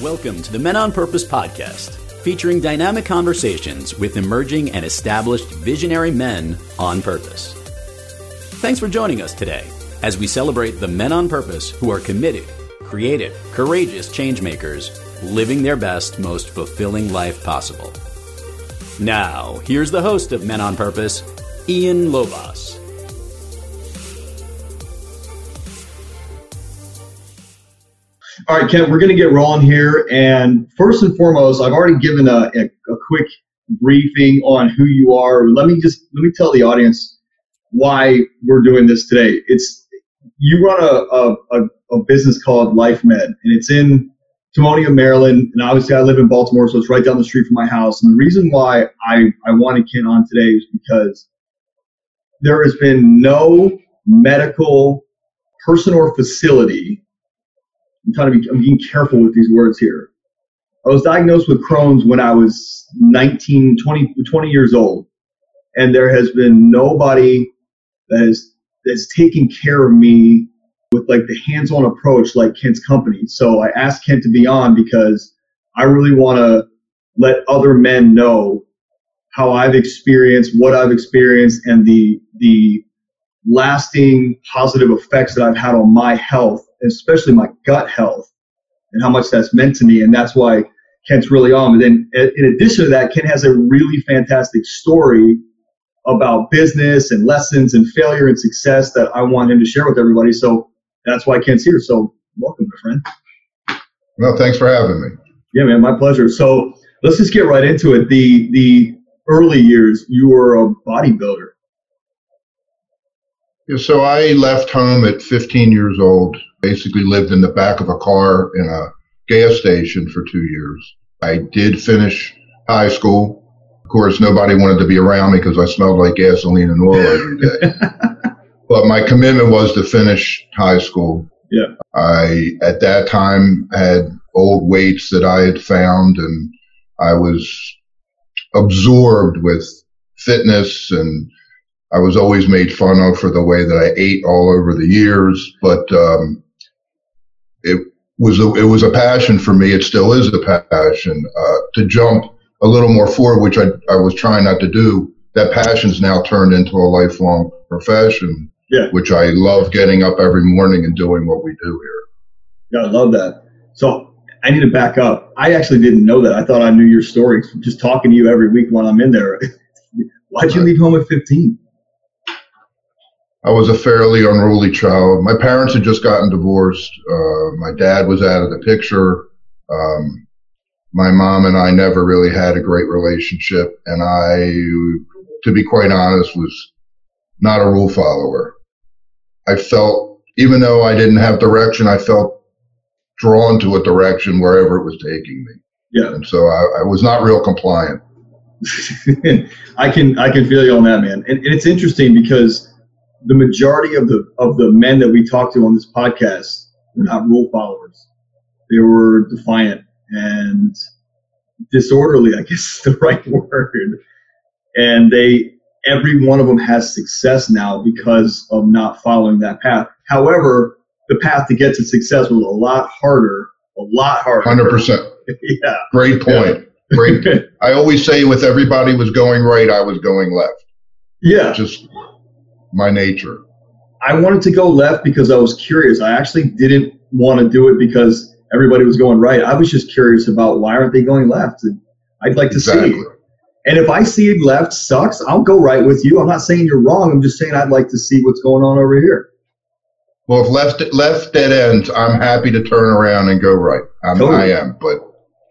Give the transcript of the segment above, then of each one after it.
Welcome to the Men on Purpose podcast, featuring dynamic conversations with emerging and established visionary men on purpose. Thanks for joining us today as we celebrate the men on purpose who are committed, creative, courageous changemakers living their best, most fulfilling life possible. Now, here's the host of Men on Purpose, Ian Lobas. All right, Kent, we're going to get rolling here. And first and foremost, I've already given a, a, a, quick briefing on who you are. Let me just let me tell the audience why we're doing this today. It's you run a, a, a business called Life Med, and it's in Timonium, Maryland. And obviously, I live in Baltimore, so it's right down the street from my house. And the reason why I, I wanted Kent on today is because there has been no medical person or facility I'm trying to be, I'm being careful with these words here. I was diagnosed with Crohn's when I was 19, 20, 20 years old. And there has been nobody that has, that's taken care of me with like the hands-on approach like Kent's company. So I asked Kent to be on because I really want to let other men know how I've experienced, what I've experienced, and the the lasting positive effects that I've had on my health especially my gut health and how much that's meant to me. And that's why Kent's really on. And then in addition to that, Kent has a really fantastic story about business and lessons and failure and success that I want him to share with everybody. So that's why Kent's here. So welcome, my friend. Well, thanks for having me. Yeah, man, my pleasure. So let's just get right into it. The the early years, you were a bodybuilder. Yeah, so I left home at 15 years old basically lived in the back of a car in a gas station for two years. I did finish high school. Of course, nobody wanted to be around me because I smelled like gasoline and oil every day. but my commitment was to finish high school. Yeah. I, at that time, had old weights that I had found and I was absorbed with fitness and I was always made fun of for the way that I ate all over the years. But um, it was a, it was a passion for me. It still is a passion uh, to jump a little more forward, which I, I was trying not to do. That passion's now turned into a lifelong profession, yeah. which I love getting up every morning and doing what we do here. Yeah, I love that. So I need to back up. I actually didn't know that. I thought I knew your story just talking to you every week when I'm in there. Why'd you leave home at 15? I was a fairly unruly child. My parents had just gotten divorced. Uh, my dad was out of the picture. Um, my mom and I never really had a great relationship, and I, to be quite honest, was not a rule follower. I felt, even though I didn't have direction, I felt drawn to a direction wherever it was taking me. Yeah. And so I, I was not real compliant. I can I can feel you on that, man. And, and it's interesting because the majority of the of the men that we talked to on this podcast were not rule followers. They were defiant and disorderly, I guess is the right word. And they every one of them has success now because of not following that path. However, the path to get to success was a lot harder, a lot harder. Hundred percent. Yeah. Great point. Yeah. Great. I always say with everybody was going right, I was going left. Yeah. Just my nature. I wanted to go left because I was curious. I actually didn't want to do it because everybody was going right. I was just curious about why aren't they going left? I'd like to exactly. see. And if I see left sucks, I'll go right with you. I'm not saying you're wrong. I'm just saying I'd like to see what's going on over here. Well, if left left dead ends, I'm happy to turn around and go right. I'm, totally. I am, but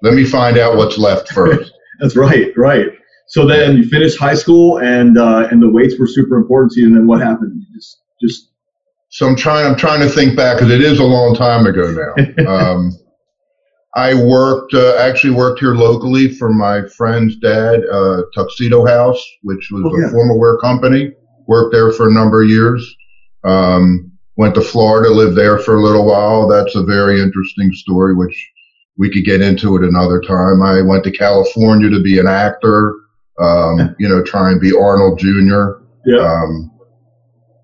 let me find out what's left first. That's right, right. So then you finished high school, and uh, and the weights were super important to you. And then what happened? You just just. So I'm trying. I'm trying to think back because it is a long time ago now. um, I worked uh, actually worked here locally for my friend's dad, uh, Tuxedo House, which was oh, yeah. a formal wear company. Worked there for a number of years. Um, went to Florida, lived there for a little while. That's a very interesting story, which we could get into at another time. I went to California to be an actor um, you know, try and be Arnold Jr. Yeah. Um,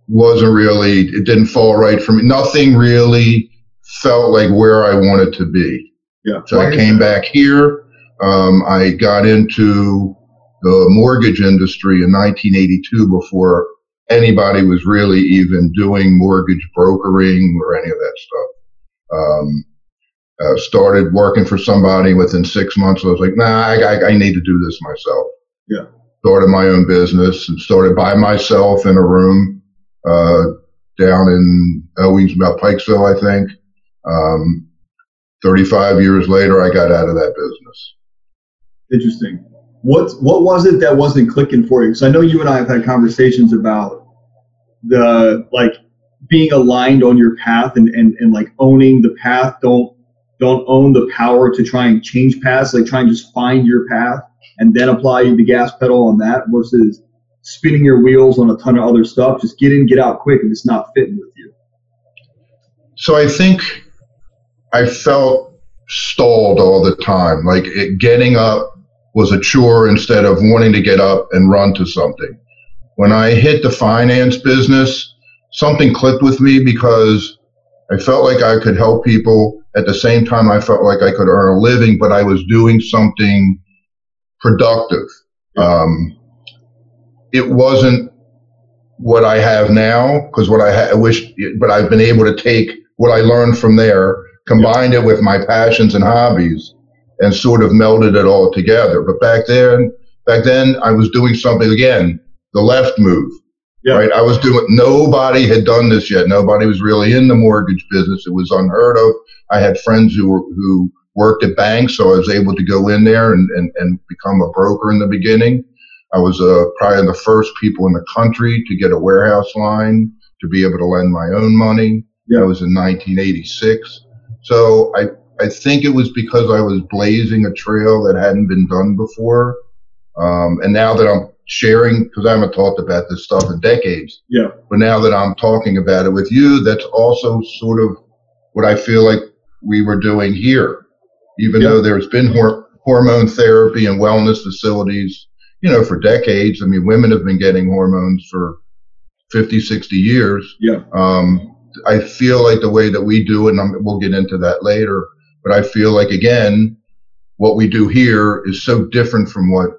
wasn't really, it didn't fall right for me. Nothing really felt like where I wanted to be. Yeah. So I came back here. Um, I got into the mortgage industry in 1982 before anybody was really even doing mortgage brokering or any of that stuff. Um, uh, started working for somebody within six months. I was like, nah, I, I, I need to do this myself. Yeah. Started my own business and started by myself in a room uh, down in Owings, about Pikesville, I think. Um, 35 years later, I got out of that business. Interesting. What what was it that wasn't clicking for you? Because I know you and I have had conversations about the like being aligned on your path and, and, and like owning the path. Don't don't own the power to try and change paths. Like try and just find your path and then apply the gas pedal on that versus spinning your wheels on a ton of other stuff. Just get in, get out quick if it's not fitting with you. So I think I felt stalled all the time. Like it, getting up was a chore instead of wanting to get up and run to something. When I hit the finance business, something clicked with me because I felt like I could help people. At the same time, I felt like I could earn a living, but I was doing something productive. Um, it wasn't what I have now because what I, ha- I wish, but I've been able to take what I learned from there, combined it with my passions and hobbies, and sort of melded it all together. But back then, back then, I was doing something again, the left move. Yeah. Right. I was doing, nobody had done this yet. Nobody was really in the mortgage business. It was unheard of. I had friends who were, who worked at banks, so I was able to go in there and, and, and become a broker in the beginning. I was uh, probably the first people in the country to get a warehouse line to be able to lend my own money. Yeah. That was in 1986. So I, I think it was because I was blazing a trail that hadn't been done before. Um, and now that I'm sharing, because I haven't talked about this stuff in decades, Yeah. but now that I'm talking about it with you, that's also sort of what I feel like we were doing here. Even Yeah. though there's been hor- hormone therapy and wellness facilities, you know, for decades. I mean, women have been getting hormones for 50, 60 years. Yeah. Um, I feel like the way that we do it, and I'm, we'll get into that later, but I feel like, again, what we do here is so different from what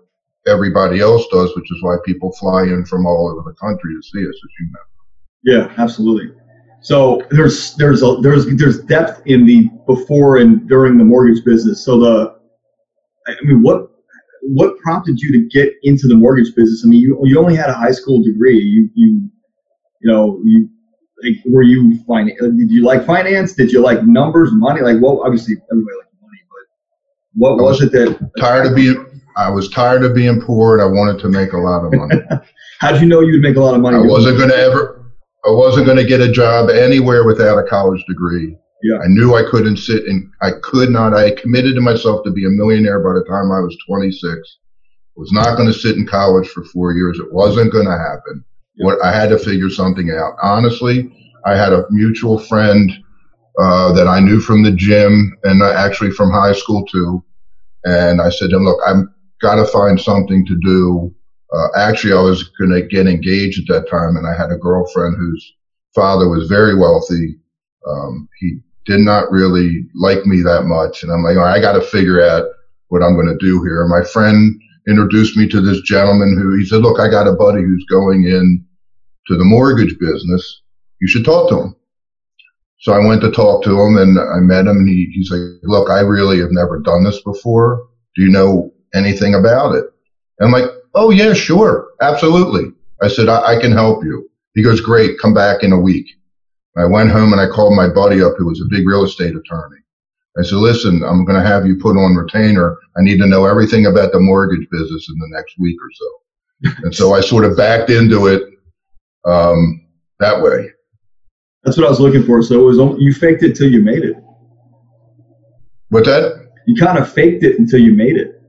everybody else does, which is why people fly in from all over the country to see us, as you know. Yeah, absolutely. So there's there's a there's there's depth in the before and during the mortgage business. So the I mean, what what prompted you to get into the mortgage business? I mean, you you only had a high school degree. You you you know you like were you fin- Did you like finance? Did you like numbers, money? Like, well, obviously everybody likes money, but what was it that Tired of being, I was tired of being poor and I wanted to make a lot of money. How did you know you'd make a lot of money? I wasn't going to ever, I wasn't going to get a job anywhere without a college degree. Yeah. I knew I couldn't sit and I could not. I committed to myself to be a millionaire by the time I was 26. Was not going to sit in college for four years. It wasn't going to happen. What I had to figure something out. Honestly, I had a mutual friend uh, that I knew from the gym and uh, actually from high school too. And I said to him, "Look, I've got to find something to do." Uh, actually, I was going to get engaged at that time, and I had a girlfriend whose father was very wealthy. Um, he did not really like me that much, and I'm like, "All right, I got to figure out what I'm going to do here. And my friend introduced me to this gentleman who he said, "Look, I got a buddy who's going in to the mortgage business. You should talk to him." So I went to talk to him, and I met him, and he, he's like, "Look, I really have never done this before. Do you know anything about it?" And I'm like, "Oh yeah, sure, absolutely." I said, I, I can help you." He goes, "Great, come back in a week." I went home and I called my buddy up, who was a big real estate attorney. I said, listen, I'm going to have you put on retainer. I need to know everything about the mortgage business in the next week or so. and so I sort of backed into it um, that way. That's what I was looking for. So it was you faked it till you made it. With that, You kind of faked it until you made it.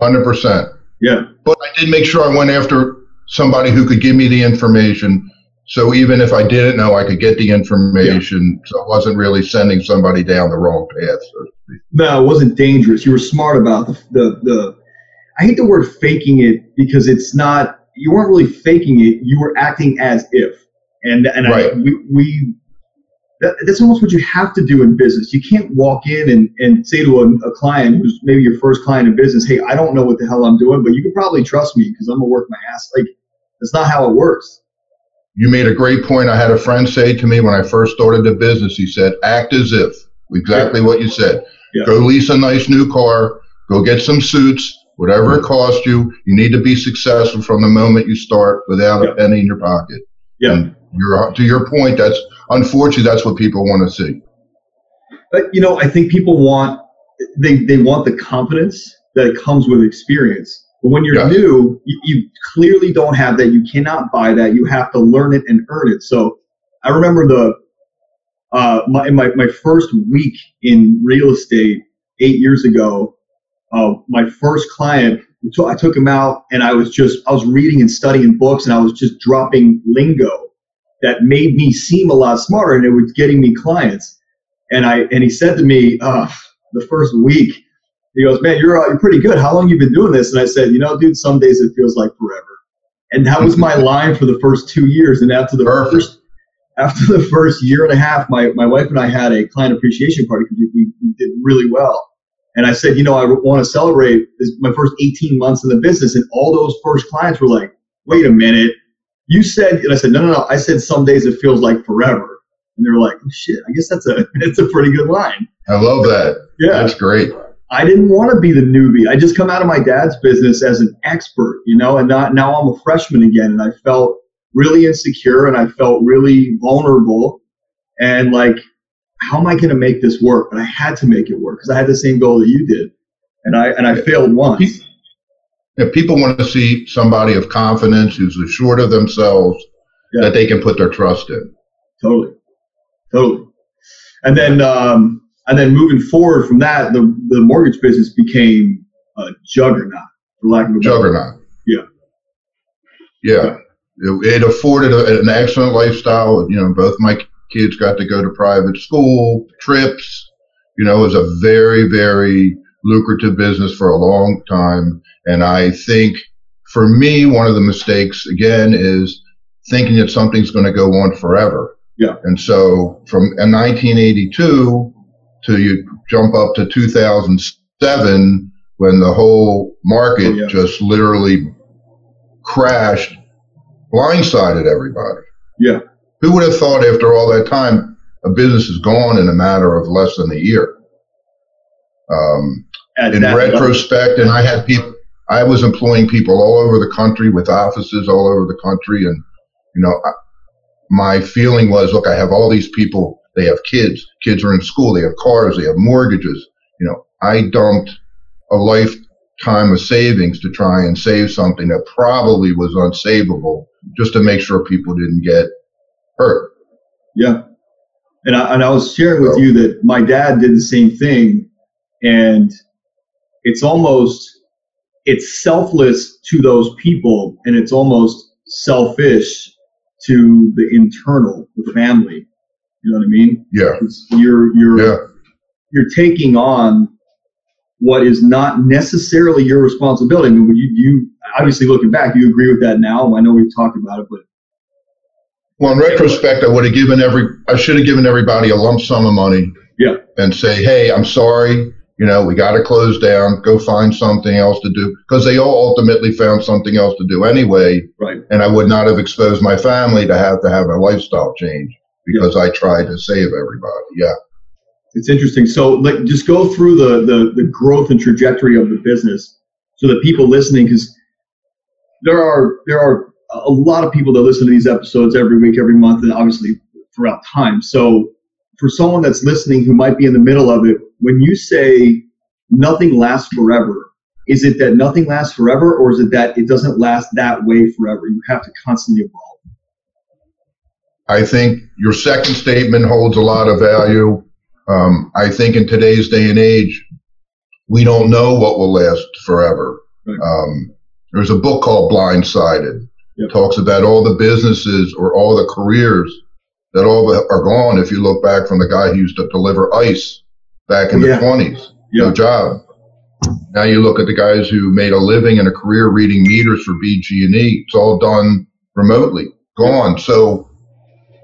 100%. Yeah. But I did make sure I went after somebody who could give me the information. So even if I didn't know, I could get the information. So I wasn't really sending somebody down the wrong path. So. No, it wasn't dangerous. You were smart about the, the the. I hate the word faking it because it's not. You weren't really faking it. You were acting as if. And and I, we we. That, that's almost what you have to do in business. You can't walk in and, and say to a, a client who's maybe your first client in business, hey, I don't know what the hell I'm doing, but you can probably trust me because I'm gonna work my ass. Like that's not how it works. You made a great point. I had a friend say to me when I first started the business, he said, act as if. Exactly yeah. what you said. Yeah. Go lease a nice new car, go get some suits, whatever it costs you. You need to be successful from the moment you start without yeah. a penny in your pocket. Yeah. And you're, to your point, that's unfortunately that's what people want to see. But you know, I think people want they they want the confidence that comes with experience. But when you're new, you, you, clearly don't have that. You cannot buy that. You have to learn it and earn it. So I remember the uh, my, my my first week in real estate eight years ago. Uh, my first client, I took him out, and I was just I was reading and studying books, and I was just dropping lingo that made me seem a lot smarter, and it was getting me clients. And I and he said to me uh, the first week, he goes, "Man, you're uh, you're pretty good. How long you been doing this?" And I said, "You know, dude, some days it feels like forever." And that was my line for the first two years. And after the Perfect. first after the first year and a half, my, my wife and I had a client appreciation party because we, we did really well. And I said, you know, I want to celebrate this, my first 18 months in the business. And all those first clients were like, wait a minute, you said, and I said, no, no, no. I said, some days it feels like forever. And they were like, oh, shit, I guess that's a, it's a pretty good line. I love that. Yeah. That's great. I didn't want to be the newbie. I just come out of my dad's business as an expert, you know, and not, now I'm a freshman again. And I felt really insecure and I felt really vulnerable. And like, how am I going to make this work? But I had to make it work because I had the same goal that you did. And I, and I failed once. If people want to see somebody of confidence who's assured of themselves yeah. that they can put their trust in. Totally. Totally. And then, um, and then moving forward from that, the, the mortgage business became a juggernaut, for lack of a juggernaut. Yeah. Yeah. It, it afforded a, an excellent lifestyle. You know, both my kids got to go to private school, trips. You know, it was a very, very lucrative business for a long time. And I think for me, one of the mistakes again is thinking that something's going to go on forever. Yeah. And so from 1982 to you jump up to 2007 when the whole market oh, yeah. just literally crashed, blindsided everybody. Yeah. Who would have thought after all that time a business is gone in a matter of less than a year? Um, in retrospect, and I had people, I was employing people all over the country with offices all over the country. And, you know, I, my feeling was, look, I have all these people, they have kids, kids are in school, they have cars, they have mortgages. You know, I dumped a lifetime of savings to try and save something that probably was unsavable just to make sure people didn't get hurt. Yeah. And I, and I was sharing with so, you that my dad did the same thing. And it's almost it's selfless to those people and it's almost selfish to the internal the family. You know what i mean? Yeah. You're you're yeah. you're taking on what is not necessarily your responsibility. I mean you, you obviously looking back you agree with that now. I know we've talked about it but well in retrospect i would have given every i should have given everybody a lump sum of money yeah. and say hey i'm sorry you know, we got to close down, go find something else to do because they all ultimately found something else to do anyway. Right. And I would not have exposed my family to have to have a lifestyle change because yeah. I tried to save everybody. Yeah. It's interesting. So like just go through the, the, the growth and trajectory of the business so that people listening, because there are, there are a lot of people that listen to these episodes every week, every month, and obviously throughout time. So for someone that's listening who might be in the middle of it, when you say nothing lasts forever, is it that nothing lasts forever, or is it that it doesn't last that way forever? You have to constantly evolve. I think your second statement holds a lot of value. Um, I think in today's day and age, we don't know what will last forever. Right. Um, there's a book called Blindsided. Yep. It talks about all the businesses or all the careers that all are gone. If you look back from the guy who used to deliver ice back in yeah. the 20s, yeah. no job. Now you look at the guys who made a living and a career reading meters for BG&E. It's all done remotely, gone. So,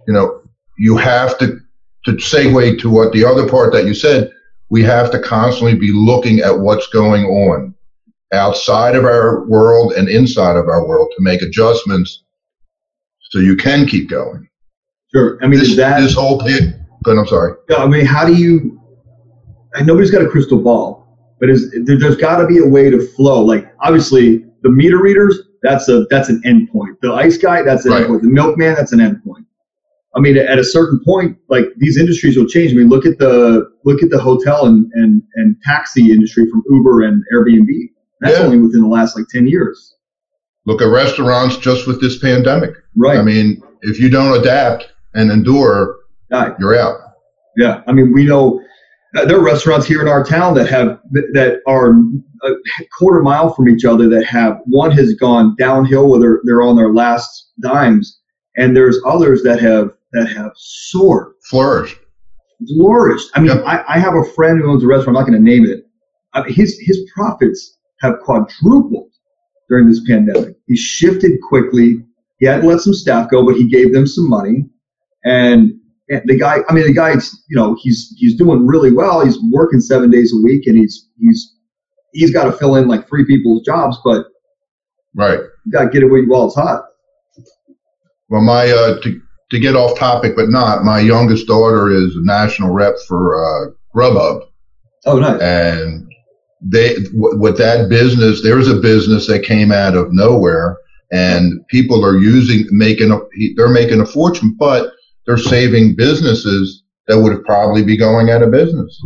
you know, you have to to segue to what the other part that you said, we have to constantly be looking at what's going on outside of our world and inside of our world to make adjustments so you can keep going. Sure. I mean, this, that this whole pit. But I'm sorry. I mean, how do you? And nobody's got a crystal ball, but is there, there's got to be a way to flow. Like obviously, the meter readers, that's a that's an endpoint. The ice guy, that's an Right. endpoint. The milkman, that's an endpoint. I mean, at a certain point, like these industries will change. I mean, look at the look at the hotel and and, and taxi industry from Uber and Airbnb. That's Yeah. only within the last like ten years, Look at restaurants just with this pandemic. right? I mean, if you don't adapt and endure, Yeah. you're out. Yeah, I mean, we know uh, there are restaurants here in our town that have that are a quarter mile from each other that have one has gone downhill where they're, they're on their last dimes, and there's others that have that have soared, Flourish. flourished. I mean, Yep. I, I have a friend who owns a restaurant. I'm not going to name it. I mean, his his profits have quadrupled during this pandemic. He shifted quickly. He had to let some staff go, but he gave them some money, and and the guy, I mean, the guy's, you know, he's he's doing really well. He's working seven days a week, and he's he's he's got to fill in like three people's jobs, but Right. you got to get it while it's hot. Well, my uh, to to get off topic, but not. My youngest daughter is a national rep for uh, Grubhub, Oh, nice. and they w- with that business, there's a business that came out of nowhere, and people are using making a, they're making a fortune, but they're saving businesses that would probably be going out of business.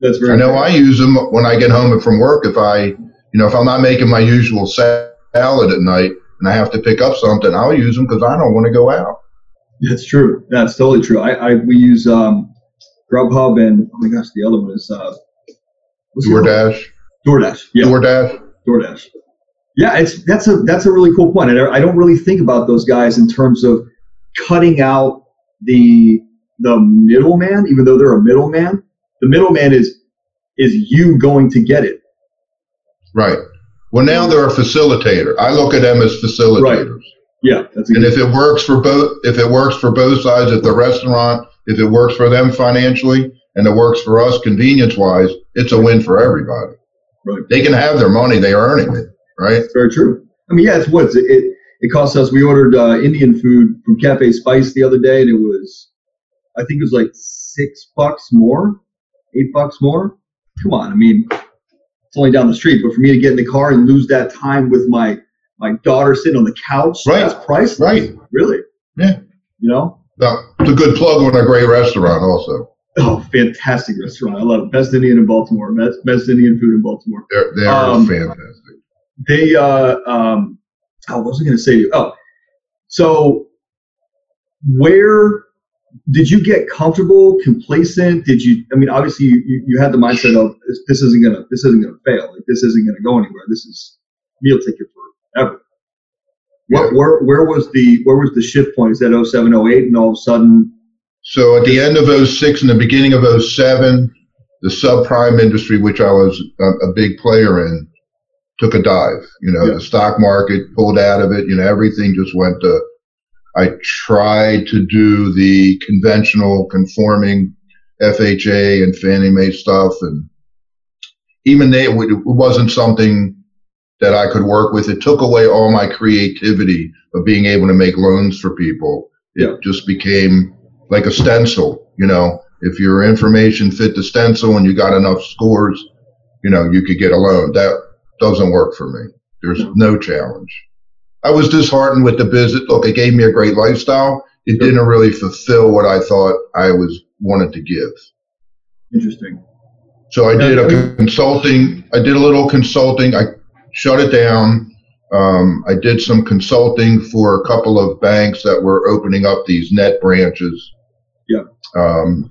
That's very. I know. I use them when I get home from work. If I, you know, if I'm not making my usual salad at night and I have to pick up something, I'll use them because I don't want to go out. That's true. That's totally true. I, I we use um, Grubhub and oh my gosh, the other one is uh, what's the other? DoorDash, DoorDash. Yeah, DoorDash. DoorDash. Yeah, it's that's a that's a really cool point. I, I don't really think about those guys in terms of cutting out the the middleman, even though they're a middleman. The middleman is is you going to get it. Right. Well, now they're a facilitator. I look at them as facilitators. Yeah, that's And if it works for both, if it works for both sides at the restaurant, if it works for them financially, and it works for us convenience wise, it's a win for everybody. Right. They can have their money; they are earning it. Right. It's very true. I mean, yeah, it's what it it, cost us. We ordered uh, Indian food from Cafe Spice the other day, and it was, I think it was like six bucks more, eight bucks more. Come on, I mean, it's only down the street, but for me to get in the car and lose that time with my my daughter sitting on the couch, Right. that's priceless. Right. Really. Yeah. You know. Now, it's a good plug on a great restaurant, also. Oh, fantastic restaurant! I love it. Best Indian in Baltimore. Best, best Indian food in Baltimore. They're they're Um, fantastic. they uh um oh, what was I going to say you? Oh, so where did you get comfortable, complacent? Did you? I mean, obviously you, you, had the mindset of this, this isn't gonna this isn't gonna fail. Like this isn't gonna go anywhere. This is meal ticket forever. What where where was the where was the shift point? Is that 07, 08, and all of a sudden So at the end of 06 and the beginning of 07, the subprime industry, which I was a, a big player in, took a dive. You know, Yeah. the stock market pulled out of it. You know, everything just went to. I tried to do the conventional conforming FHA and Fannie Mae stuff, and even they, it wasn't something that I could work with. It took away all my creativity of being able to make loans for people. It Yeah. just became like a stencil, you know, if your information fit the stencil and you got enough scores, you know, you could get a loan. That doesn't work for me. There's no challenge. I was disheartened with the business. Look, it gave me a great lifestyle. It didn't really fulfill what I thought I was wanted to give. interesting. So I did a consulting. I did a little consulting. I shut it down. Um, I did some consulting for a couple of banks that were opening up these net branches. Yeah. Um,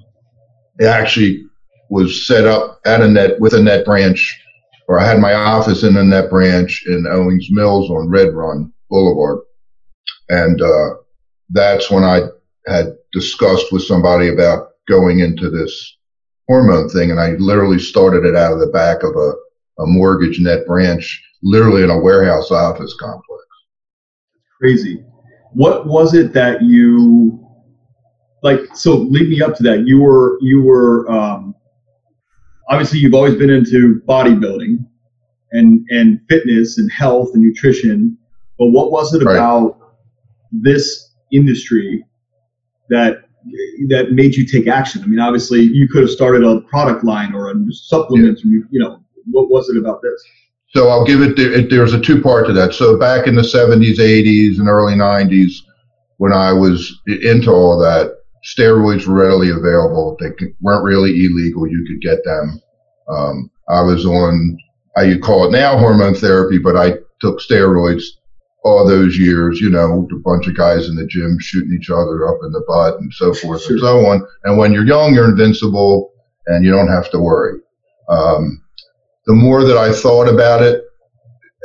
it actually was set up at a net with a net branch, or I had my office in a net branch in Owings Mills on Red Run Boulevard, and uh, that's when I had discussed with somebody about going into this hormone thing, and I literally started it out of the back of a, a mortgage net branch, literally in a warehouse office complex. Crazy. What was it that you like so lead me up to that. You were you were um, obviously you've always been into bodybuilding and and fitness and health and nutrition, but what was it right. about this industry that that made you take action? I mean, obviously you could have started a product line or a supplement. Yeah. You know, what was it about this? So I'll give it, it. There's a two part to that. So back in the 70s, 80s, and early 90s, when I was into all that, steroids were readily available. They weren't really illegal. You could get them. Um, I was on, I you call it now hormone therapy, but I took steroids all those years, you know, a bunch of guys in the gym shooting each other up in the butt and so forth sure. and so on. And when you're young, you're invincible and you don't have to worry. Um, the more that I thought about it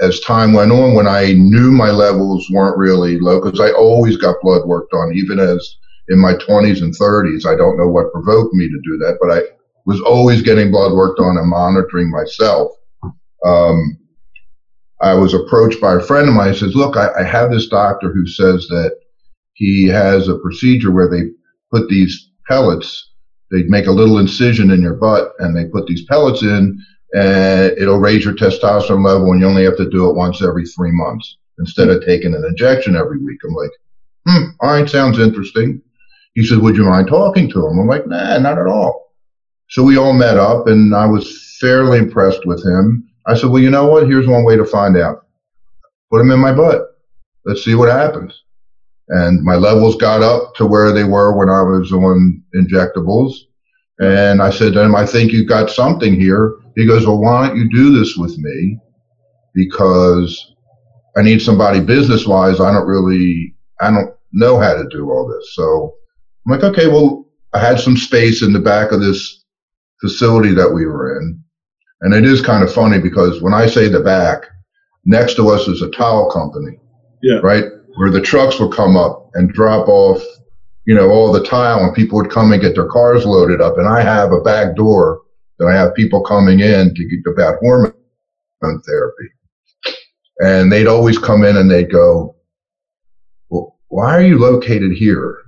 as time went on, when I knew my levels weren't really low, because I always got blood work done, even as in my 20s and 30s. I don't know what provoked me to do that, but I was always getting blood work done and monitoring myself. Um, I was approached by a friend of mine. He says, Look, I, I have this doctor who says that he has a procedure where they put these pellets, they make a little incision in your butt and they put these pellets in and it'll raise your testosterone level and you only have to do it once every three months instead of taking an injection every week. I'm like, hmm, all right, sounds interesting. He said, would you mind talking to him? I'm like, nah, not at all. So we all met up and I was fairly impressed with him. I said, well, you know what? Here's one way to find out. Put him in my butt. Let's see what happens. And my levels got up to where they were when I was on injectables. And I said to him, I think you've got something here. He goes, well, why don't you do this with me? Because I need somebody business wise. I don't really, I don't know how to do all this. So I'm like, okay, well, I had some space in the back of this facility that we were in. And it is kind of funny because when I say the back, next to us is a towel company. Yeah. Right? Where the trucks would come up and drop off, you know, all the tile and people would come and get their cars loaded up. And I have a back door that I have people coming in to get about hormone therapy. And they'd always come in and they'd go, well, why are you located here?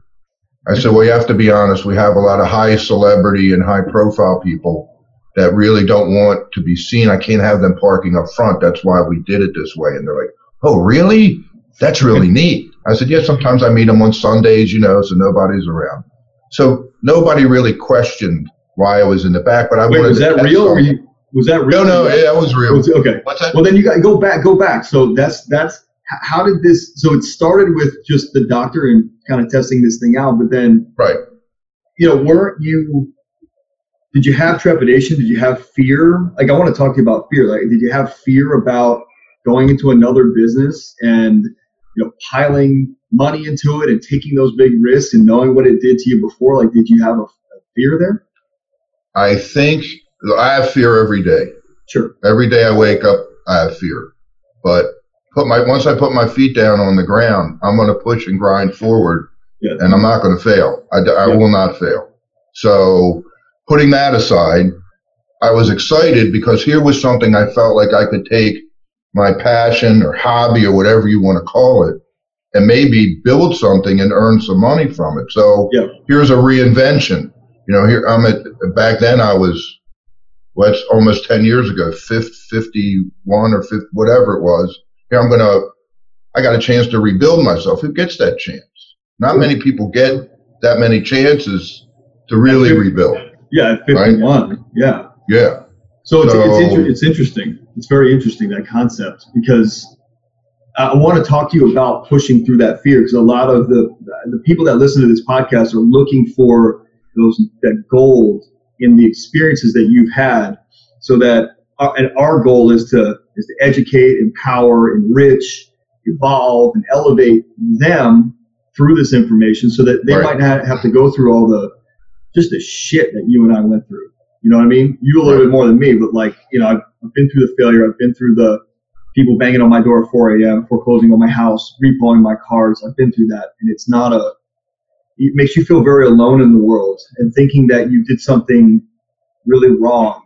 I said, well, you have to be honest. We have a lot of high celebrity and high profile people that really don't want to be seen. I can't have them parking up front. That's why we did it this way. And they're like, oh, really? That's really neat. I said, yeah, sometimes I meet them on Sundays, you know, so nobody's around. So nobody really questioned why I was in the back, but I Wait, was that real? Or you, was that real? No, no, yeah, that was real. Was, okay. What's that? Well, then you got go back, go back. So that's that's how did this? So it started with just the doctor and kind of testing this thing out, but then right. You know, weren't you? Did you have trepidation? Did you have fear? Like, I want to talk to you about fear. Like, did you have fear about going into another business and you know piling money into it and taking those big risks and knowing what it did to you before? Like, did you have a, a fear there? I think I have fear every day. Sure. Every day I wake up, I have fear. But put my once I put my feet down on the ground, I'm going to push and grind forward, yeah. and I'm not going to fail. I, I yeah. will not fail. So putting that aside, I was excited because here was something I felt like I could take my passion or hobby or whatever you want to call it and maybe build something and earn some money from it. So yeah. here's a reinvention you know, here I'm at, back then I was, well, almost 10 years ago, 51 or 50, whatever it was. Here I'm going to, I got a chance to rebuild myself. Who gets that chance? Not many people get that many chances to really 50, rebuild. Yeah, at 51. Right? Yeah. Yeah. So it's, so it's, inter- it's interesting. It's very interesting, that concept, because I want to talk to you about pushing through that fear because a lot of the the people that listen to this podcast are looking for those that gold in the experiences that you've had, so that Uh, and our goal is to is to educate, empower, enrich, evolve, and elevate them through this information, so that they right. might not have to go through all the just the shit that you and I went through. You know what I mean? You a little right. bit more than me, but like you know, I've, I've been through the failure. I've been through the people banging on my door at 4 a.m., foreclosing on my house, repoing my cars. I've been through that, and it's not a it makes you feel very alone in the world and thinking that you did something really wrong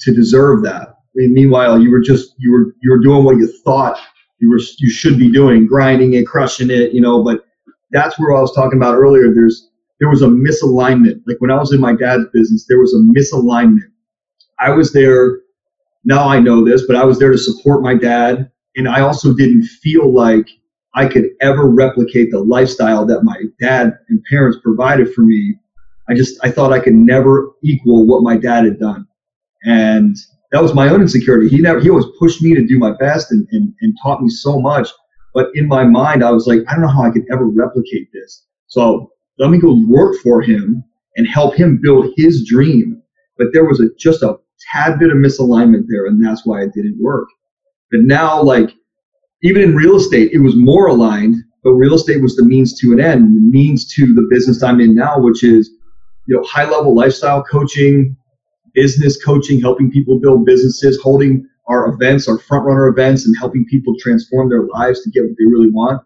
to deserve that. I mean, meanwhile, you were just you were you were doing what you thought you were you should be doing, grinding it, crushing it, you know. But that's where I was talking about earlier. There's there was a misalignment. Like when I was in my dad's business, there was a misalignment. I was there, now I know this, but I was there to support my dad. And I also didn't feel like I could ever replicate the lifestyle that my dad and parents provided for me. I just, I thought I could never equal what my dad had done. And that was my own insecurity. He never, he always pushed me to do my best and, and, and taught me so much. But in my mind, I was like, I don't know how I could ever replicate this. So let me go work for him and help him build his dream. But there was a, just a tad bit of misalignment there, and that's why it didn't work. But now, like, even in real estate, it was more aligned, but real estate was the means to an end, the means to the business I'm in now, which is, you know, high level lifestyle coaching, business coaching, helping people build businesses, holding our events, our front runner events, and helping people transform their lives to get what they really want.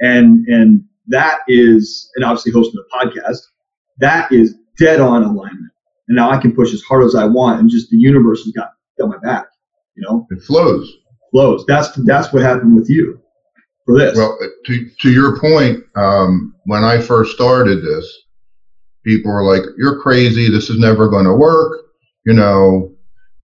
And and that is, and obviously hosting a podcast, that is dead on alignment. And now I can push as hard as I want, and just the universe has got got my back. You know, it flows. Flows. That's that's what happened with you for this. Well, to to your point, um, when I first started this, people were like, "You're crazy. This is never going to work." You know,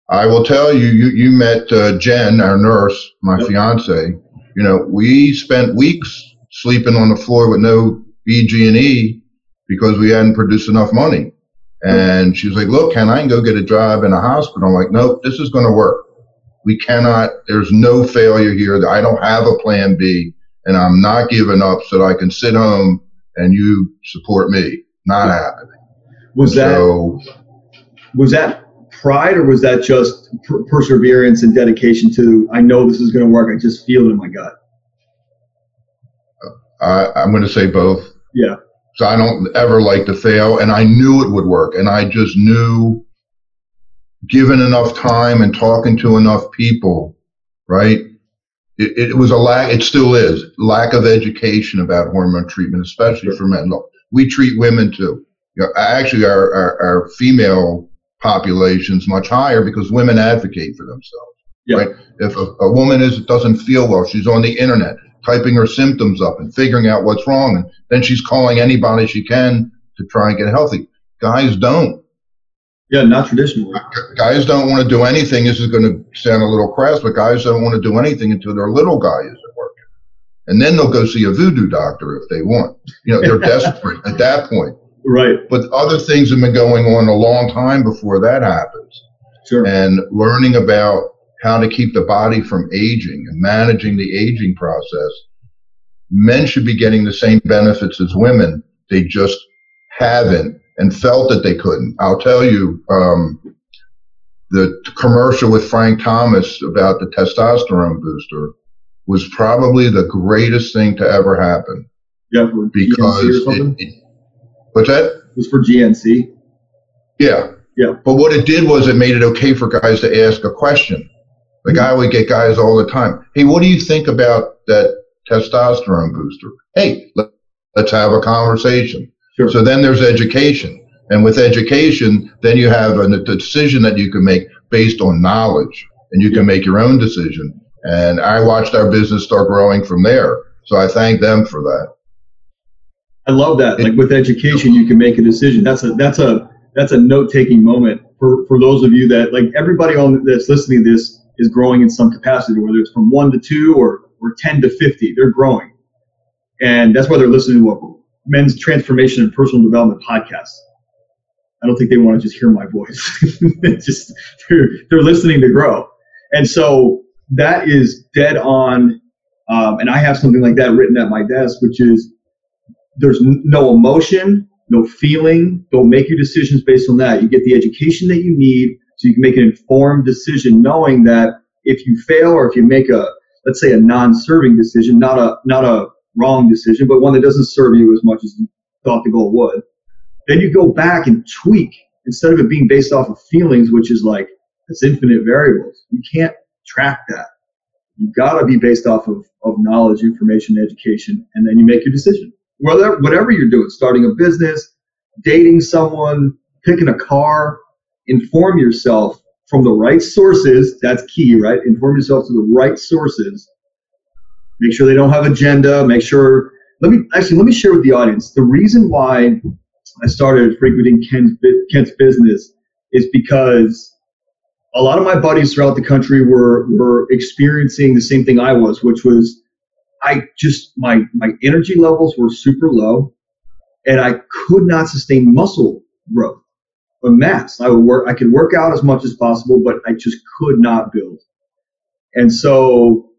I will tell you, you, you met uh, Jen, our nurse, my yep. fiance. You know, we spent weeks sleeping on the floor with no BG&E because we hadn't produced enough money. And she was like, look, can I go get a job in a hospital? I'm like, nope, this is going to work. We cannot, there's no failure here. I don't have a plan B and I'm not giving up so that I can sit home and you support me. Not happening. Was that, so, was that pride or was that just per- perseverance and dedication to i know this is going to work i just feel it in my gut uh, i'm going to say both. Yeah. So i don't ever like to fail and i knew it would work and i just knew given enough time and talking to enough people right it, it was a lack it still is lack of education about hormone treatment especially sure. for men. Look, we treat women too. You know, actually our, our, our female populations much higher because women advocate for themselves. Yeah. Right? If a, a woman is doesn't feel well, she's on the internet typing her symptoms up and figuring out what's wrong, and then she's calling anybody she can to try and get healthy. Guys don't. Yeah, not traditionally. Guys don't want to do anything. This is going to sound a little crass, but guys don't want to do anything until their little guy isn't working, and then they'll go see a voodoo doctor if they want. You know, they're desperate at that point. Right. But other things have been going on a long time before that happens. Sure. And learning about how to keep the body from aging and managing the aging process. Men should be getting the same benefits as women. They just haven't and felt that they couldn't. I'll tell you, um, the commercial with Frank Thomas about the testosterone booster was probably the greatest thing to ever happen. Yeah, because it, it, What's that? It was for GNC. Yeah. Yeah. But what it did was it made it okay for guys to ask a question. The guy would get guys all the time. Hey, what do you think about that testosterone booster? Hey, let, us have a conversation. Sure. So then there's education. And with education, then you have a decision that you can make based on knowledge and you can make your own decision. And I watched our business start growing from there. So I thank them for that. I love that. Like with education, you can make a decision. That's a that's a that's a note taking moment for for those of you that like everybody on that's listening to this is growing in some capacity, whether it's from one to two or or ten to fifty. They're growing, and that's why they're listening to a men's transformation and personal development podcast. I don't think they want to just hear my voice. just they're they're listening to grow, and so that is dead on. Um, and I have something like that written at my desk, which is there's no emotion, no feeling. Don't make your decisions based on that. You get the education that you need so you can make an informed decision, knowing that if you fail or if you make a, let's say, a non-serving decision, not a not a wrong decision, but one that doesn't serve you as much as you thought the goal would, then you go back and tweak instead of it being based off of feelings, which is like it's infinite variables. You can't track that. You've got to be based off of, of knowledge, information, education, and then you make your decision whatever, whatever you're doing, starting a business, dating someone, picking a car, inform yourself from the right sources. That's key, right? Inform yourself to the right sources. Make sure they don't have agenda. Make sure. Let me actually let me share with the audience the reason why I started frequenting Ken's, Kent's business is because a lot of my buddies throughout the country were were experiencing the same thing I was, which was I just my my energy levels were super low, and I could not sustain muscle growth or mass. I would work, I could work out as much as possible, but I just could not build. And so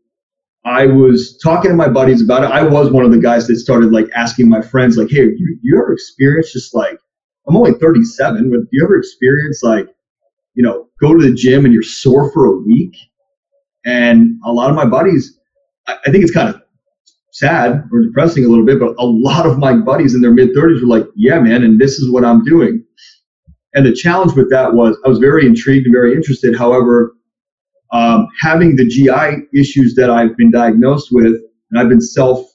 I was talking to my buddies about it. I was one of the guys that started like asking my friends, like, "Hey, you, you ever experience just like I'm only 37, but do you ever experience like, you know, go to the gym and you're sore for a week?" And a lot of my buddies, I, I think it's kind of sad or depressing a little bit, but a lot of my buddies in their mid 30s were like, "Yeah, man, and this is what I'm doing." And the challenge with that was I was very intrigued and very interested. However, um, having the GI issues that I've been diagnosed with, and I've been self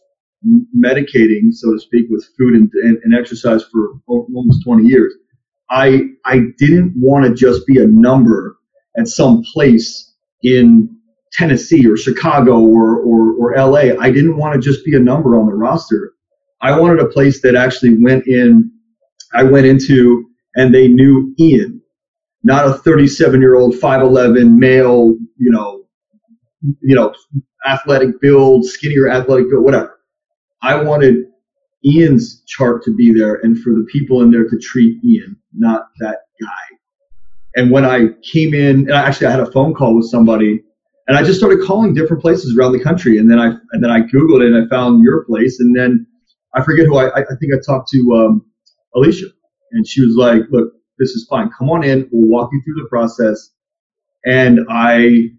medicating, so to speak, with food and, and, and exercise for almost 20 years. I I didn't want to just be a number at some place in Tennessee or Chicago or, or, or LA. I didn't want to just be a number on the roster. I wanted a place that actually went in. I went into and they knew Ian, not a 37 year old 5'11 male, you know, you know, athletic build, skinnier athletic build, whatever. I wanted Ian's chart to be there and for the people in there to treat Ian, not that guy. And when I came in, and actually I had a phone call with somebody and I just started calling different places around the country. And then I, and then I Googled it and I found your place. And then I forget who I, I think I talked to, um, Alicia and she was like, look, this is fine. Come on in. We'll walk you through the process. And I,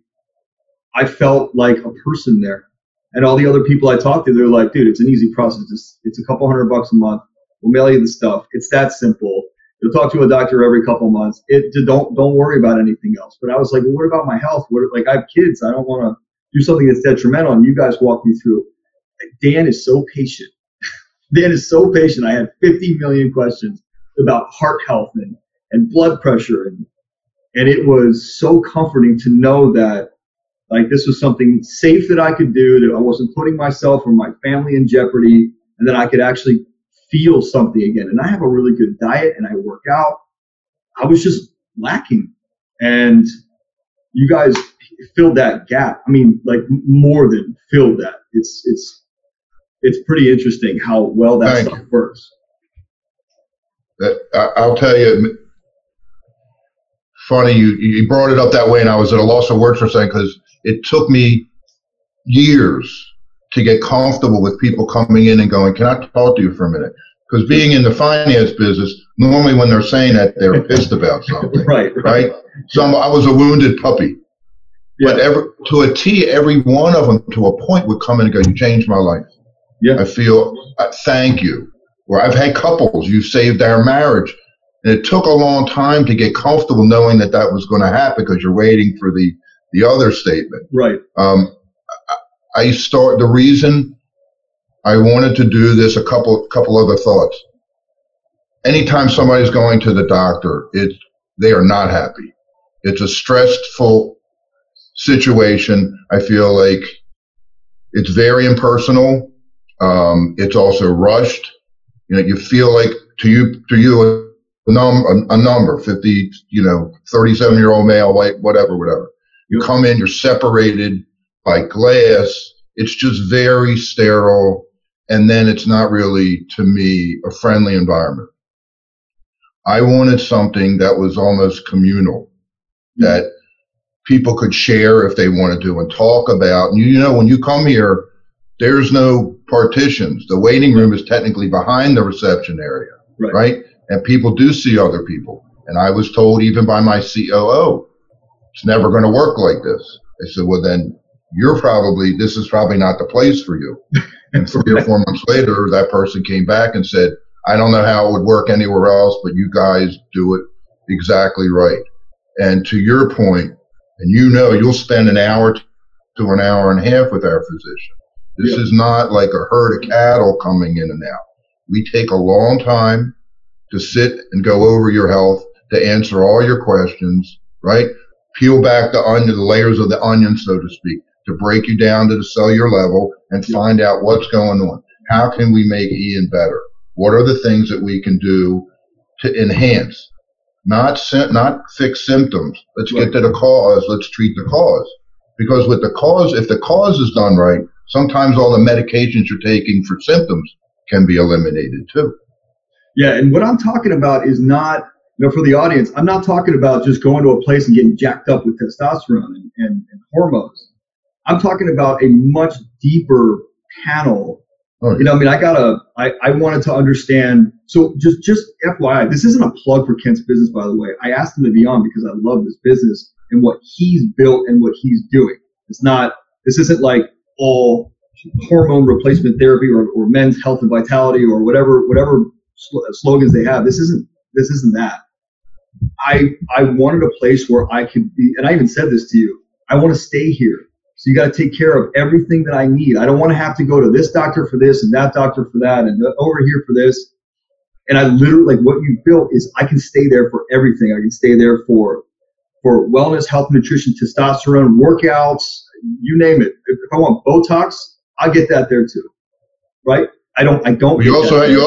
I felt like a person there. And all the other people I talked to, they're like, dude, it's an easy process. It's, it's a couple hundred bucks a month. We'll mail you the stuff. It's that simple. You'll talk to a doctor every couple months. It don't don't worry about anything else. But I was like, well, what about my health? What like I have kids. I don't want to do something that's detrimental. And you guys walk me through. Dan is so patient. Dan is so patient. I had 50 million questions about heart health and, and blood pressure and and it was so comforting to know that like this was something safe that I could do that I wasn't putting myself or my family in jeopardy and that I could actually feel something again. And I have a really good diet and I work out. I was just lacking. And you guys filled that gap. I mean like more than filled that. It's it's it's pretty interesting how well that Thank stuff you. works. I'll tell you, funny you you brought it up that way, and I was at a loss of words for saying because it took me years to get comfortable with people coming in and going, "Can I talk to you for a minute?" Because being in the finance business, normally when they're saying that, they're pissed about something, right, right? right? So I was a wounded puppy. Yeah. But every, to a T, every one of them to a point would come in and go, "You changed my life." Yeah. I feel uh, thank you where I've had couples, you saved our marriage. And it took a long time to get comfortable knowing that that was going to happen because you're waiting for the, the other statement. Right. Um, I start the reason I wanted to do this. A couple couple other thoughts. Anytime somebody's going to the doctor, it's they are not happy. It's a stressful situation. I feel like it's very impersonal. Um, it's also rushed. You know, you feel like to you, to you, a, num, a, a number, 50, you know, 37 year old male, white, whatever, whatever. You come in, you're separated by glass. It's just very sterile. And then it's not really, to me, a friendly environment. I wanted something that was almost communal, mm-hmm. that people could share if they wanted to and talk about. And you know, when you come here, there's no partitions. The waiting room is technically behind the reception area, right? right? And people do see other people. And I was told even by my COO, it's never going to work like this. I said, well, then you're probably, this is probably not the place for you. And three or four months later, that person came back and said, I don't know how it would work anywhere else, but you guys do it exactly right. And to your point, and you know, you'll spend an hour to an hour and a half with our physician. This is not like a herd of cattle coming in and out. We take a long time to sit and go over your health, to answer all your questions, right? Peel back the onion, the layers of the onion, so to speak, to break you down to the cellular level and find out what's going on. How can we make Ian better? What are the things that we can do to enhance, not not fix symptoms. Let's right. get to the cause. Let's treat the cause. Because with the cause, if the cause is done right, sometimes all the medications you're taking for symptoms can be eliminated too. Yeah, and what I'm talking about is not, you know, for the audience, I'm not talking about just going to a place and getting jacked up with testosterone and, and, and hormones. I'm talking about a much deeper panel. Oh, you know, I mean, I got a, I, I wanted to understand. So just, just FYI, this isn't a plug for Kent's business, by the way. I asked him to be on because I love this business and what he's built and what he's doing. It's not, this isn't like all hormone replacement therapy or, or men's health and vitality or whatever, whatever sl- slogans they have. This isn't, this isn't that. I, I wanted a place where I could be, and I even said this to you. I want to stay here. So you got to take care of everything that I need. I don't want to have to go to this doctor for this and that doctor for that and over here for this. And I literally like what you built is I can stay there for everything. I can stay there for for wellness, health, nutrition, testosterone, workouts, you name it. If, if I want Botox, I'll get that there too. Right? I don't. I don't. You also have, you,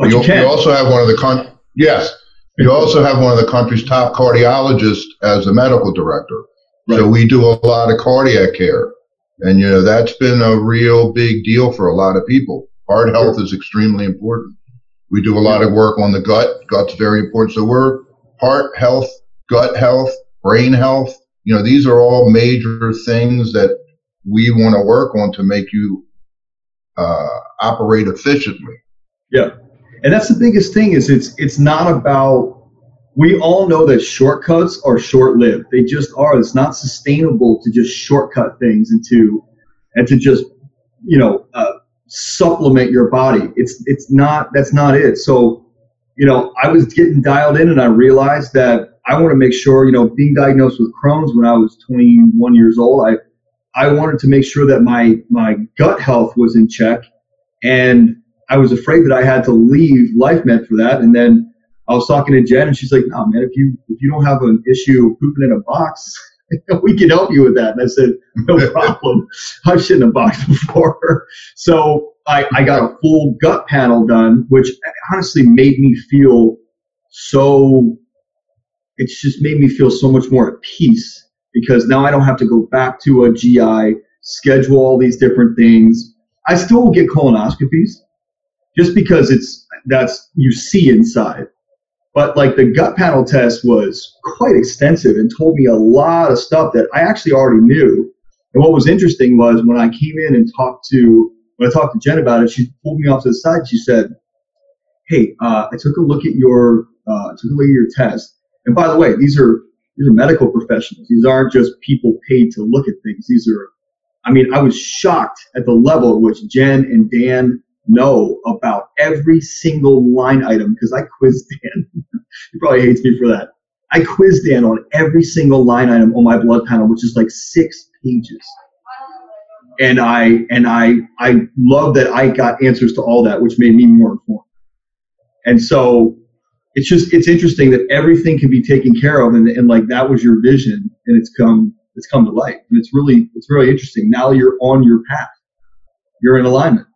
you, you, you also have one of the con- yes. You also have one of the country's top cardiologists as a medical director. Right. So we do a lot of cardiac care. And, you know, that's been a real big deal for a lot of people. Heart health is extremely important. We do a lot of work on the gut. Gut's very important. So we're heart health, gut health, brain health. You know, these are all major things that we want to work on to make you uh, operate efficiently. Yeah. And that's the biggest thing is it's it's not about we all know that shortcuts are short-lived. They just are. It's not sustainable to just shortcut things and to and to just you know uh, supplement your body. It's it's not. That's not it. So you know, I was getting dialed in, and I realized that I want to make sure. You know, being diagnosed with Crohn's when I was 21 years old, I I wanted to make sure that my my gut health was in check, and I was afraid that I had to leave Life LifeMed for that, and then I was talking to Jen, and she's like, "No, man, if you if you don't have an issue pooping in a box, we can help you with that." And I said, "No problem. I've shit in a box before." so I, I got a full gut panel done, which honestly made me feel so. It's just made me feel so much more at peace because now I don't have to go back to a GI, schedule all these different things. I still will get colonoscopies just because it's that's you see inside but like the gut panel test was quite extensive and told me a lot of stuff that I actually already knew. And what was interesting was when I came in and talked to when I talked to Jen about it, she pulled me off to the side. She said, "Hey, uh, I took a look at your uh, took a look at your test. And by the way, these are these are medical professionals. These aren't just people paid to look at things. These are, I mean, I was shocked at the level at which Jen and Dan know about every single line item because I quizzed Dan. he probably hates me for that. I quizzed Dan on every single line item on my blood panel, which is like six pages. And I and I I love that I got answers to all that, which made me more informed. And so it's just it's interesting that everything can be taken care of and, and like that was your vision and it's come it's come to light. And it's really it's really interesting. Now you're on your path. You're in alignment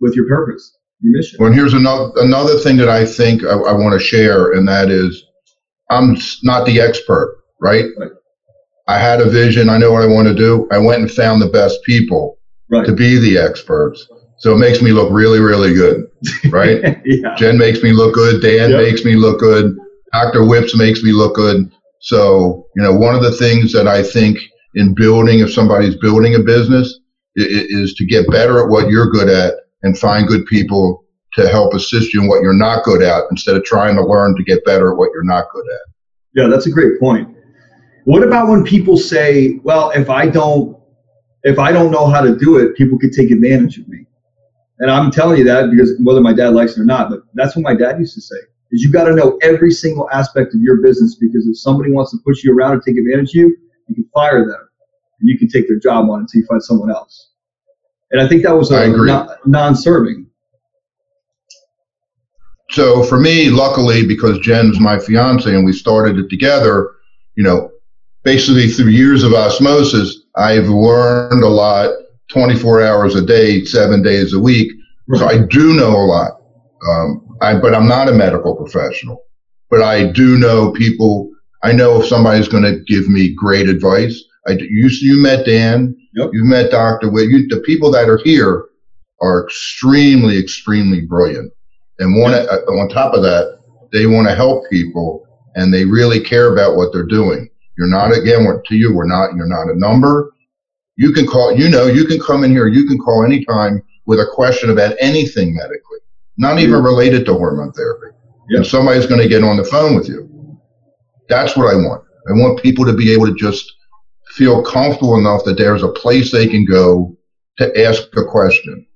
with your purpose, your mission. Well, here's another another thing that I think I, I want to share, and that is, I'm not the expert, right? right? I had a vision. I know what I want to do. I went and found the best people right. to be the experts. So it makes me look really, really good, right? yeah. Jen makes me look good. Dan yep. makes me look good. Dr. Whips makes me look good. So, you know, one of the things that I think in building, if somebody's building a business, is to get better at what you're good at and find good people to help assist you in what you're not good at instead of trying to learn to get better at what you're not good at. Yeah, that's a great point. What about when people say, well, if I don't if I don't know how to do it, people could take advantage of me. And I'm telling you that because whether my dad likes it or not, but that's what my dad used to say. Is you got to know every single aspect of your business because if somebody wants to push you around and take advantage of you, you can fire them and you can take their job on until you find someone else. And I think that was a non-serving. So for me, luckily, because Jen's my fiance and we started it together, you know, basically through years of osmosis, I've learned a lot 24 hours a day, seven days a week. Right. So I do know a lot. Um, I, but I'm not a medical professional. But I do know people. I know if somebody's going to give me great advice. I you you met Dan. Yep. You've met Doctor Witt. You, the people that are here are extremely, extremely brilliant, and want to, uh, on top of that, they want to help people, and they really care about what they're doing. You're not again. What to you? We're not. You're not a number. You can call. You know. You can come in here. You can call anytime with a question about anything medically, not even related to hormone therapy. And somebody's going to get on the phone with you. That's what I want. I want people to be able to just feel comfortable enough that there's a place they can go to ask a question.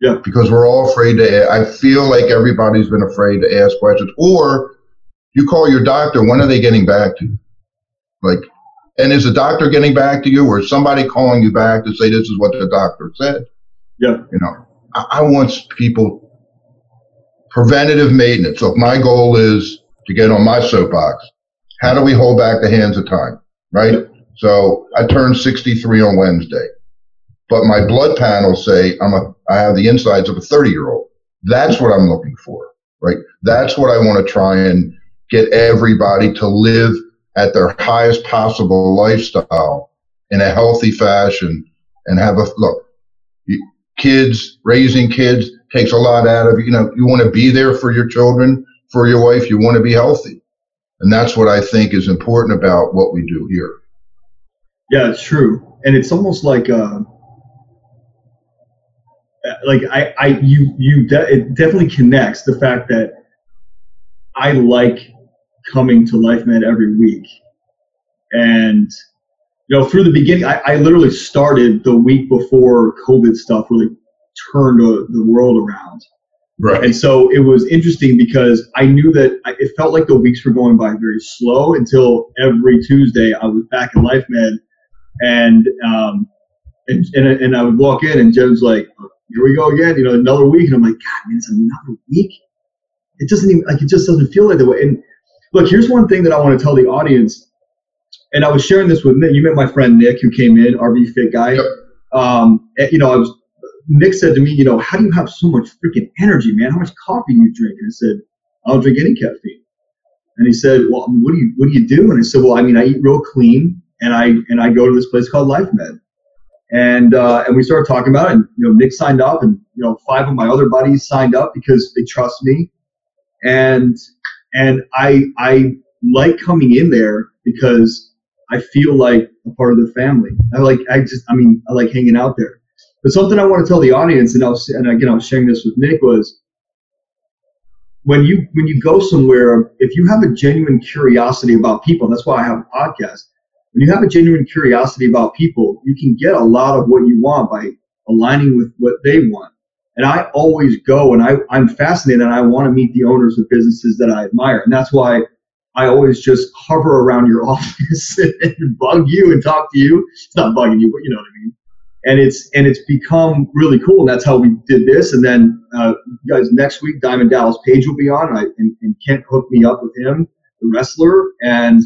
Yeah. Because we're all afraid to. I feel like everybody's been afraid to ask questions. Or you call your doctor. When are they getting back to you? Like, and is the doctor getting back to you, or is somebody calling you back to say this is what the doctor said? Yeah. You know, I, I want people preventative maintenance. So if my goal is to get on my soapbox, how do we hold back the hands of time? Right. Yep. So I turned 63 on Wednesday, but my blood panels say I'm a, I have the insides of a 30 year old. That's what I'm looking for. Right. That's what I want to try and get everybody to live at their highest possible lifestyle in a healthy fashion and have a look. Kids, raising kids takes a lot out of you. You know, you want to be there for your children, for your wife. You want to be healthy. And that's what I think is important about what we do here. Yeah, it's true, and it's almost like uh, like I, I you you de- it definitely connects the fact that I like coming to LifeMed every week, and you know through the beginning, I, I literally started the week before COVID stuff really turned the world around. Right. And so it was interesting because I knew that I, it felt like the weeks were going by very slow until every Tuesday I was back in LifeMed and um, and, and and I would walk in and Joe's like, "Here we go again," you know, another week, and I'm like, "God, man, it's another week." It doesn't even like it just doesn't feel like that way. And look, here's one thing that I want to tell the audience, and I was sharing this with Nick. You met my friend Nick, who came in, RV Fit guy. Yep. Um, and, you know, I was Nick said to me, you know, how do you have so much freaking energy, man? How much coffee do you drink? And I said, I don't drink any caffeine. And he said, well, what do you what do you do? And I said, well, I mean, I eat real clean, and I and I go to this place called LifeMed. And uh, and we started talking about it. And you know, Nick signed up, and you know, five of my other buddies signed up because they trust me. And and I I like coming in there because I feel like a part of the family. I like I just I mean I like hanging out there. But something I want to tell the audience, and I was and again I was sharing this with Nick was when you when you go somewhere, if you have a genuine curiosity about people, that's why I have a podcast. When you have a genuine curiosity about people, you can get a lot of what you want by aligning with what they want. And I always go and I, I'm fascinated and I want to meet the owners of businesses that I admire. And that's why I always just hover around your office and bug you and talk to you. It's not bugging you, but you know what I mean and it's and it's become really cool. And that's how we did this. And then uh, guys, next week, Diamond Dallas Page will be on, and, I, and, and Kent hooked me up with him, the wrestler, and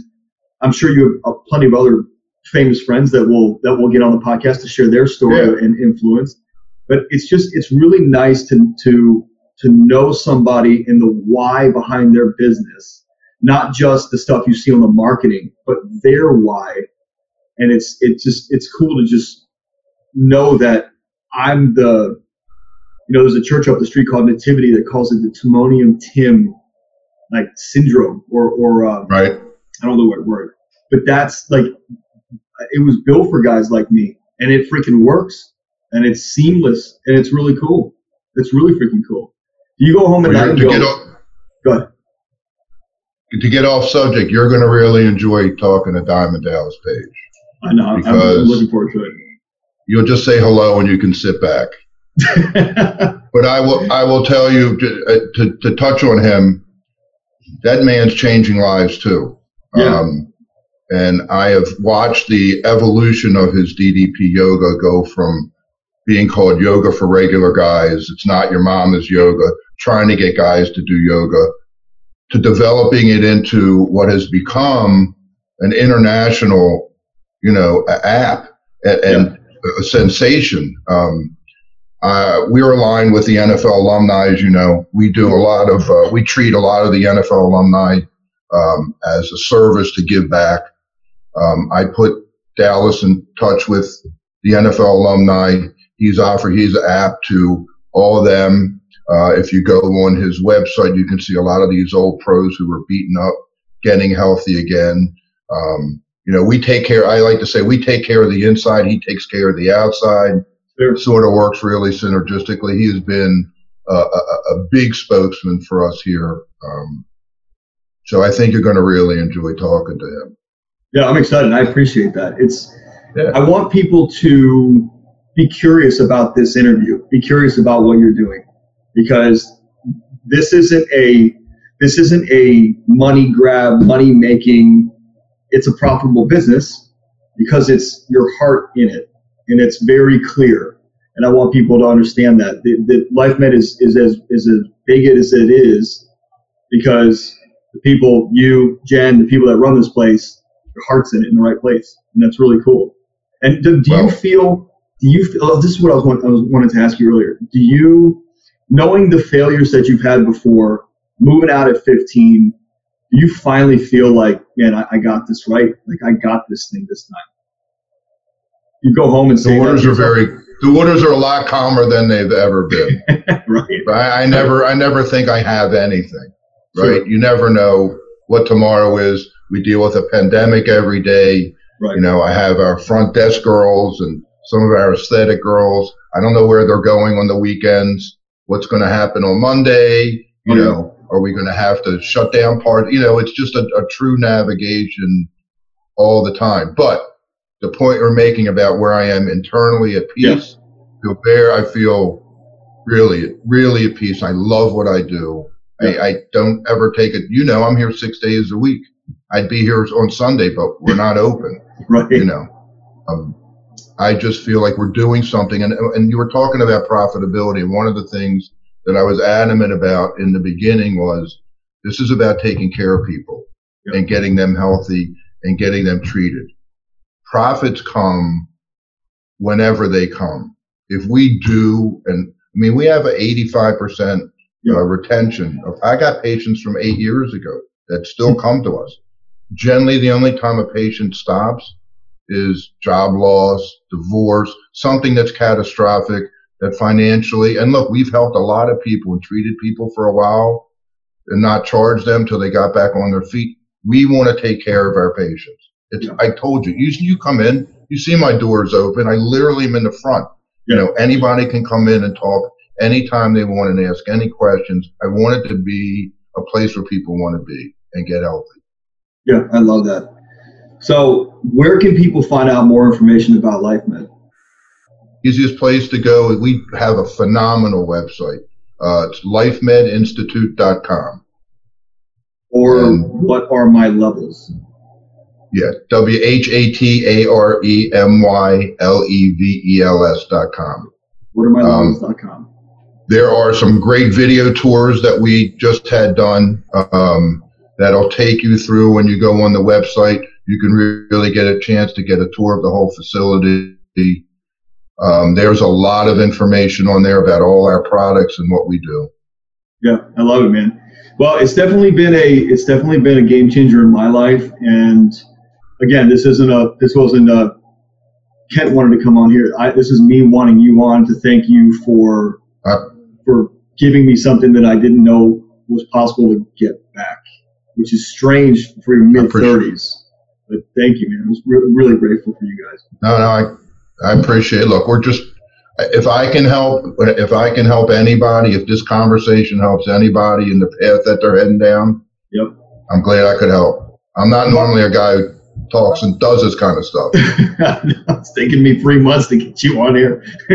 I'm sure you have plenty of other famous friends that will that will get on the podcast to share their story Yeah. and influence. But it's just it's really nice to to to know somebody in the why behind their business, not just the stuff you see on the marketing, but their why. And it's it's just it's cool to just know that I'm the, you know, there's a church up the street called Nativity that calls it the Timonium Tim, like syndrome or or uh, Right. I don't know what word, but that's like it was built for guys like me, and it freaking works, and it's seamless, and it's really cool. It's really freaking cool. You go home at Well, night and go, get off, go ahead. to get off subject, you're going to really enjoy talking to Diamond Dallas Page. I know. I'm, I'm looking forward to it. You'll just say hello and you can sit back. But I will, I will tell you to, uh, to, to touch on him. That man's changing lives too. Yeah. Um, and I have watched the evolution of his DDP yoga go from being called yoga for regular guys. It's not your mama's yoga, trying to get guys to do yoga, to developing it into what has become an international, you know, app and, and a sensation. Um, uh, we're aligned with the NFL alumni, as you know. We do a lot of, uh, we treat a lot of the NFL alumni um, as a service to give back. Um, I put Dallas in touch with the NFL alumni. He's offered his app to all of them. Uh, if you go on his website, you can see a lot of these old pros who were beaten up, getting healthy again. Um, you know, we take care, I like to say, we take care of the inside. He takes care of the outside. It sort of works really synergistically. He has been a, a, a big spokesman for us here. Um, so I think you're going to really enjoy talking to him. Yeah, I'm excited. I appreciate that. It's, yeah. I want people to be curious about this interview, be curious about what you're doing because this isn't a, this isn't a money grab, money making, it's a profitable business because it's your heart in it and it's very clear. And I want people to understand that the, the LifeMed is, is as is as big as it is because the people, you, Jen, the people that run this place, your heart's in it in the right place, and that's really cool. And do, do well, you feel? Do you feel? Oh, this is what I was, I was wanted to ask you earlier. Do you, knowing the failures that you've had before, moving out at 15, do you finally feel like, man, I, I got this right? Like I got this thing this time you go home and the waters are very the waters are a lot calmer than they've ever been. right. I, I, never I never think I have anything. Right. Sure. You never know what tomorrow is. We deal with a pandemic every day. Right. You know, I have our front desk girls and some of our aesthetic girls. I don't know where they're going on the weekends. What's going to happen on Monday? You know, are we going to have to shut down part? You know, it's just a, a true navigation all the time. But the point you're making about where I am internally at peace. Yeah. there, I feel really, really at peace. I love what I do. I, I, don't ever take it. You know, I'm here six days a week. I'd be here on Sunday, but we're not open. right. You know, um, I just feel like we're doing something. And, and you were talking about profitability. And one of the things that I was adamant about in the beginning was this is about taking care of people yeah. and getting them healthy and getting them treated profits come whenever they come. If we do, and I mean, we have an 85% uh, retention I got patients from eight years ago that still come to us. Generally, the only time a patient stops is job loss, divorce, something that's catastrophic that financially, and look, we've helped a lot of people and treated people for a while and not charged them till they got back on their feet. We want to take care of our patients. It's, I told you, usually you come in, you see my doors open. I literally am in the front. You know, anybody can come in and talk anytime they want and ask any questions. I want it to be a place where people want to be and get healthy. Yeah, I love that. So, where can people find out more information about LifeMed? Easiest place to go. We have a phenomenal website. Uh, it's lifemedinstitute.com. Or and what are my levels? Yeah, W H A T A R E M Y L E V E L S dot com. What are my um, dot com? There are some great video tours that we just had done um, that'll take you through when you go on the website. You can really get a chance to get a tour of the whole facility. Um, there's a lot of information on there about all our products and what we do. Yeah, I love it, man. Well, it's definitely been a it's definitely been a game changer in my life, and again, this isn't a, this wasn't a, Kent wanted to come on here. I, this is me wanting you on to thank you for, uh, for giving me something that I didn't know was possible to get back, which is strange for your mid thirties. But thank you, man. I was really, really grateful for you guys. No, no, I, I appreciate it. Look, we're just, if I can help, if I can help anybody, if this conversation helps anybody in the path that they're heading down, yep. I'm glad I could help. I'm not normally a guy who talks and does this kind of stuff. it's taken me three months to get you on here.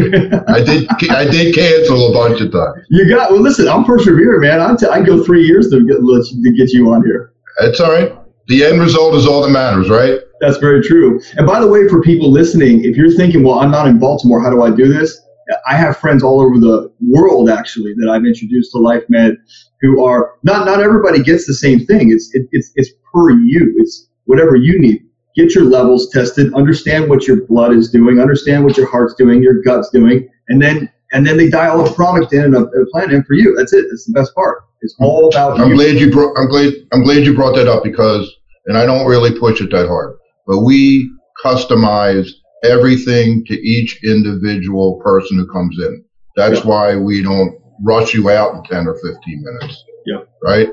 I did. I did cancel a bunch of times. You got well. Listen, I'm persevering, man. I t- I go three years to get to get you on here. That's all right. The end result is all that matters, right? That's very true. And by the way, for people listening, if you're thinking, well, I'm not in Baltimore, how do I do this? I have friends all over the world actually that I've introduced to LifeMed who are not not everybody gets the same thing. It's it, it's it's per you. It's whatever you need get your levels tested, understand what your blood is doing, understand what your heart's doing, your gut's doing, and then and then they dial a product in and a, a plan in for you. That's it. That's the best part. It's all about. I'm you. glad you brought. I'm glad. I'm glad you brought that up because, and I don't really push it that hard, but we customize everything to each individual person who comes in. That's Yeah. why we don't rush you out in 10 or 15 minutes. Yeah. Right?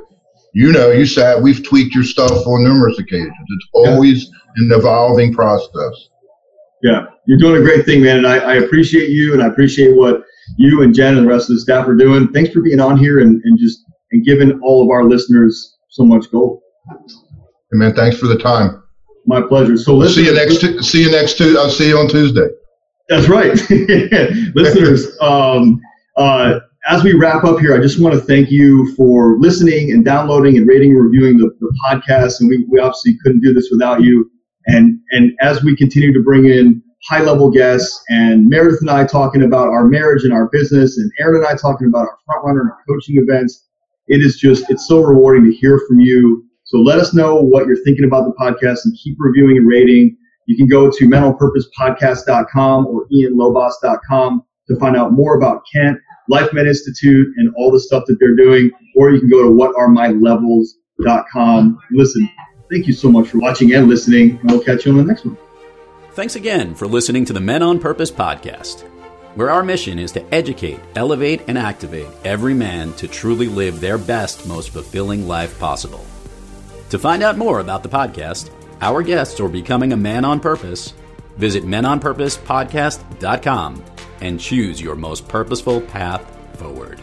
You know, you sat, we've tweaked your stuff on numerous occasions. It's Yeah. always an evolving process. Yeah, you're doing a great thing, man, and I, I appreciate you, and I appreciate what you and Jen and the rest of the staff are doing. Thanks for being on here and, and just and giving all of our listeners so much gold. Hey, man, thanks for the time. My pleasure. So We'll see you next, Tu- see you next, Tu- I'll see you on Tuesday. That's right. Listeners, um, uh, as we wrap up here, I just want to thank you for listening and downloading and rating and reviewing the, the podcast. And we, we obviously couldn't do this without you. And, and as we continue to bring in high level guests and Meredith and I talking about our marriage and our business and Aaron and I talking about our front runner and our coaching events, it is just, it's so rewarding to hear from you. So let us know what you're thinking about the podcast and keep reviewing and rating. You can go to menonpurposepodcast.com or ianlobos.com to find out more about Kent, Life Med Institute, and all the stuff that they're doing. Or you can go to whataremylevels.com. Listen, thank you so much for watching and listening, and we'll catch you on the next one. Thanks again for listening to the Men on Purpose podcast, where our mission is to educate, elevate, and activate every man to truly live their best, most fulfilling life possible. To find out more about the podcast, our guests, or becoming a man on purpose, visit menonpurposepodcast.com and choose your most purposeful path forward.